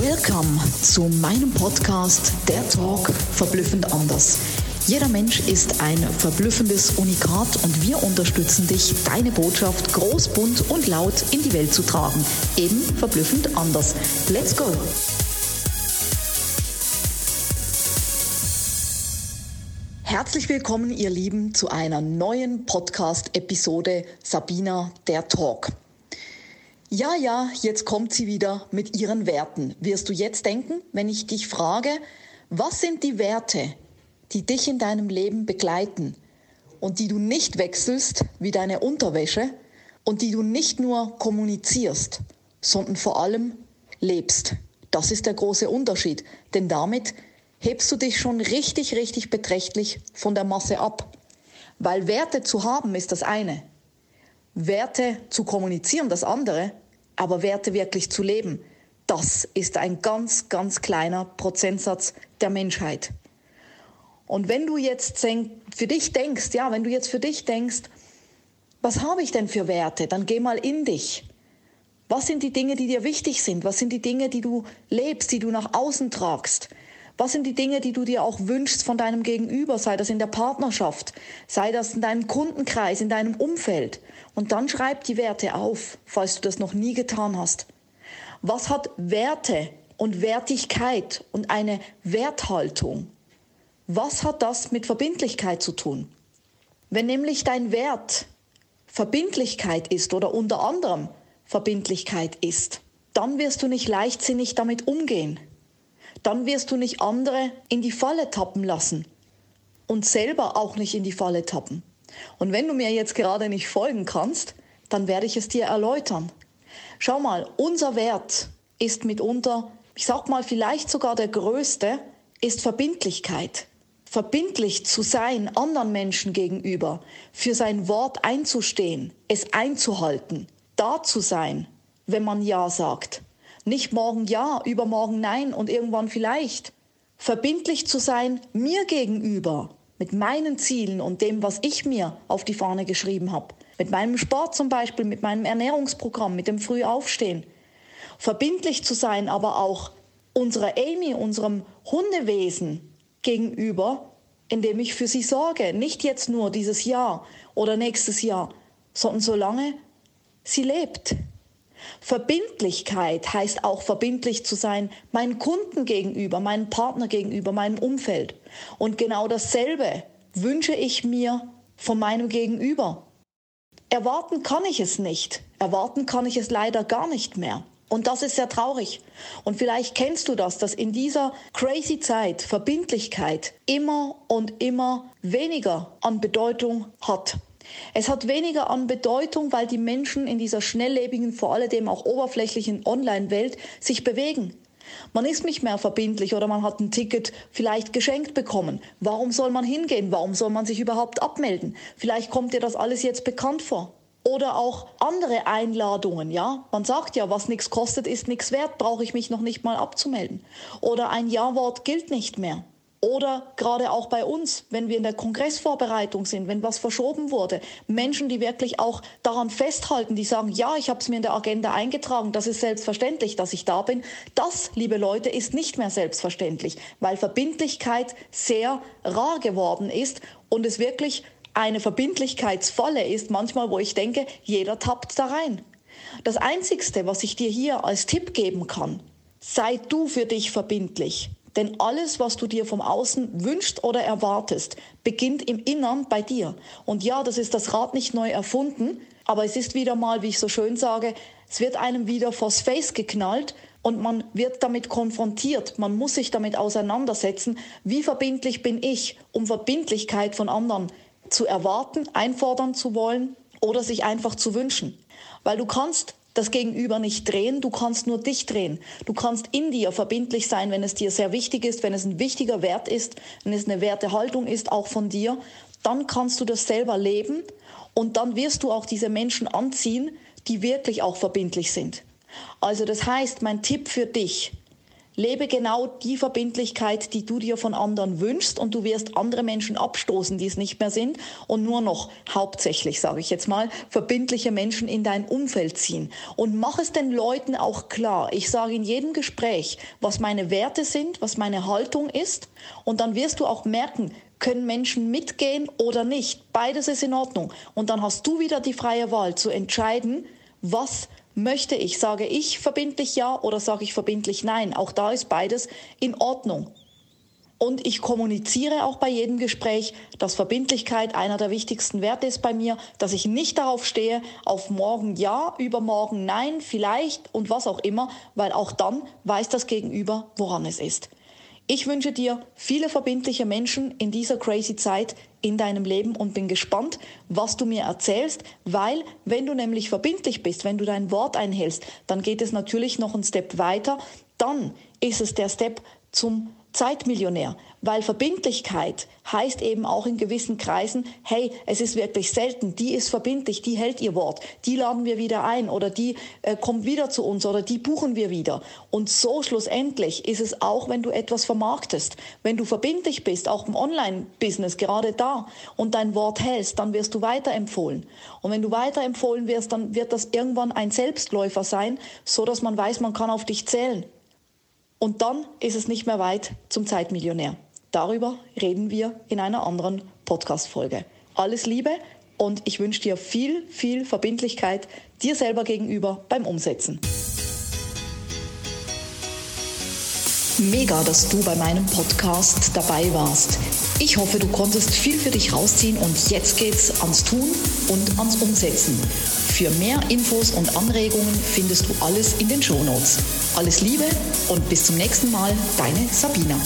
Welcome zu meinem Podcast Der Talk verblüffend anders. Jeder Mensch ist ein verblüffendes Unikat und wir unterstützen dich, deine Botschaft groß, bunt und laut in die Welt zu tragen. Eben verblüffend anders. Let's go! Herzlich willkommen, ihr Lieben, zu einer neuen Podcast-Episode Sabina der Talk. Ja, ja, jetzt kommt sie wieder mit ihren Werten. Wirst du jetzt denken, wenn ich dich frage, was sind die Werte, die dich in deinem Leben begleiten und die du nicht wechselst wie deine Unterwäsche und die du nicht nur kommunizierst, sondern vor allem lebst. Das ist der große Unterschied, denn damit hebst du dich schon richtig, richtig beträchtlich von der Masse ab. Weil Werte zu haben ist das eine. Werte zu kommunizieren das andere. Aber Werte wirklich zu leben, das ist ein ganz, ganz kleiner Prozentsatz der Menschheit. Und wenn du jetzt für dich denkst, ja, wenn du jetzt für dich denkst, was habe ich denn für Werte, dann geh mal in dich. Was sind die Dinge, die dir wichtig sind? Was sind die Dinge, die du lebst, die du nach außen tragst? Was sind die Dinge, die du dir auch wünschst von deinem Gegenüber, sei das in der Partnerschaft, sei das in deinem Kundenkreis, in deinem Umfeld? Und dann schreib die Werte auf, falls du das noch nie getan hast. Was hat Werte und Wertigkeit und eine Werthaltung? Was hat das mit Verbindlichkeit zu tun? Wenn nämlich dein Wert Verbindlichkeit ist oder unter anderem Verbindlichkeit ist, dann wirst du nicht leichtsinnig damit umgehen dann wirst du nicht andere in die Falle tappen lassen und selber auch nicht in die Falle tappen. Und wenn du mir jetzt gerade nicht folgen kannst, dann werde ich es dir erläutern. Schau mal, unser Wert ist mitunter, ich sag mal vielleicht sogar der größte, ist Verbindlichkeit. Verbindlich zu sein anderen Menschen gegenüber, für sein Wort einzustehen, es einzuhalten, da zu sein, wenn man Ja sagt. Nicht morgen ja, übermorgen nein und irgendwann vielleicht. Verbindlich zu sein mir gegenüber, mit meinen Zielen und dem, was ich mir auf die Fahne geschrieben habe. Mit meinem Sport zum Beispiel, mit meinem Ernährungsprogramm, mit dem Frühaufstehen. Verbindlich zu sein, aber auch unserer Amy, unserem Hundewesen gegenüber, indem ich für sie sorge. Nicht jetzt nur dieses Jahr oder nächstes Jahr, sondern solange sie lebt. Verbindlichkeit heißt auch verbindlich zu sein meinen Kunden gegenüber, meinem Partner gegenüber, meinem Umfeld. Und genau dasselbe wünsche ich mir von meinem Gegenüber. Erwarten kann ich es nicht. Erwarten kann ich es leider gar nicht mehr. Und das ist sehr traurig. Und vielleicht kennst du das, dass in dieser crazy Zeit Verbindlichkeit immer und immer weniger an Bedeutung hat. Es hat weniger an Bedeutung, weil die Menschen in dieser schnelllebigen, vor allem auch oberflächlichen Online-Welt sich bewegen. Man ist nicht mehr verbindlich oder man hat ein Ticket vielleicht geschenkt bekommen. Warum soll man hingehen? Warum soll man sich überhaupt abmelden? Vielleicht kommt dir das alles jetzt bekannt vor. Oder auch andere Einladungen, ja. Man sagt ja, was nichts kostet, ist nichts wert, brauche ich mich noch nicht mal abzumelden. Oder ein Ja-Wort gilt nicht mehr. Oder gerade auch bei uns, wenn wir in der Kongressvorbereitung sind, wenn was verschoben wurde, Menschen, die wirklich auch daran festhalten, die sagen, ja, ich habe es mir in der Agenda eingetragen, das ist selbstverständlich, dass ich da bin. Das, liebe Leute, ist nicht mehr selbstverständlich, weil Verbindlichkeit sehr rar geworden ist und es wirklich eine Verbindlichkeitsfalle ist, manchmal, wo ich denke, jeder tappt da rein. Das Einzigste, was ich dir hier als Tipp geben kann, sei du für dich verbindlich. Denn alles, was du dir vom Außen wünschst oder erwartest, beginnt im Innern bei dir. Und ja, das ist das Rad nicht neu erfunden, aber es ist wieder mal, wie ich so schön sage, es wird einem wieder vors Face geknallt und man wird damit konfrontiert. Man muss sich damit auseinandersetzen, wie verbindlich bin ich, um Verbindlichkeit von anderen zu erwarten, einfordern zu wollen oder sich einfach zu wünschen. Weil du kannst das Gegenüber nicht drehen, du kannst nur dich drehen. Du kannst in dir verbindlich sein, wenn es dir sehr wichtig ist, wenn es ein wichtiger Wert ist, wenn es eine Wertehaltung ist, auch von dir, dann kannst du das selber leben und dann wirst du auch diese Menschen anziehen, die wirklich auch verbindlich sind. Also das heißt, mein Tipp für dich, Lebe genau die Verbindlichkeit, die du dir von anderen wünschst und du wirst andere Menschen abstoßen, die es nicht mehr sind und nur noch hauptsächlich, sage ich jetzt mal, verbindliche Menschen in dein Umfeld ziehen. Und mach es den Leuten auch klar. Ich sage in jedem Gespräch, was meine Werte sind, was meine Haltung ist und dann wirst du auch merken, können Menschen mitgehen oder nicht. Beides ist in Ordnung. Und dann hast du wieder die freie Wahl zu entscheiden, was möchte ich? Sage ich verbindlich ja oder sage ich verbindlich nein? Auch da ist beides in Ordnung. Und ich kommuniziere auch bei jedem Gespräch, dass Verbindlichkeit einer der wichtigsten Werte ist bei mir, dass ich nicht darauf stehe, auf morgen ja, übermorgen nein, vielleicht und was auch immer, weil auch dann weiß das Gegenüber, woran es ist. Ich wünsche dir viele verbindliche Menschen in dieser crazy Zeit in deinem Leben und bin gespannt, was du mir erzählst, weil wenn du nämlich verbindlich bist, wenn du dein Wort einhältst, dann geht es natürlich noch einen Step weiter, dann ist es der Step zum Zeitmillionär, weil Verbindlichkeit heißt eben auch in gewissen Kreisen, hey, es ist wirklich selten, die ist verbindlich, die hält ihr Wort, die laden wir wieder ein oder die äh, kommt wieder zu uns oder die buchen wir wieder. Und so schlussendlich ist es auch, wenn du etwas vermarktest. Wenn du verbindlich bist, auch im Online-Business, gerade da, und dein Wort hältst, dann wirst du weiterempfohlen. Und wenn du weiterempfohlen wirst, dann wird das irgendwann ein Selbstläufer sein, so dass man weiß, man kann auf dich zählen. Und dann ist es nicht mehr weit zum Zeitmillionär. Darüber reden wir in einer anderen Podcast-Folge. Alles Liebe und ich wünsche dir viel, viel Verbindlichkeit dir selber gegenüber beim Umsetzen. Mega, dass du bei meinem Podcast dabei warst. Ich hoffe, du konntest viel für dich rausziehen und jetzt geht's ans Tun und ans Umsetzen. Für mehr Infos und Anregungen findest du alles in den Shownotes. Alles Liebe und bis zum nächsten Mal, deine Sabina.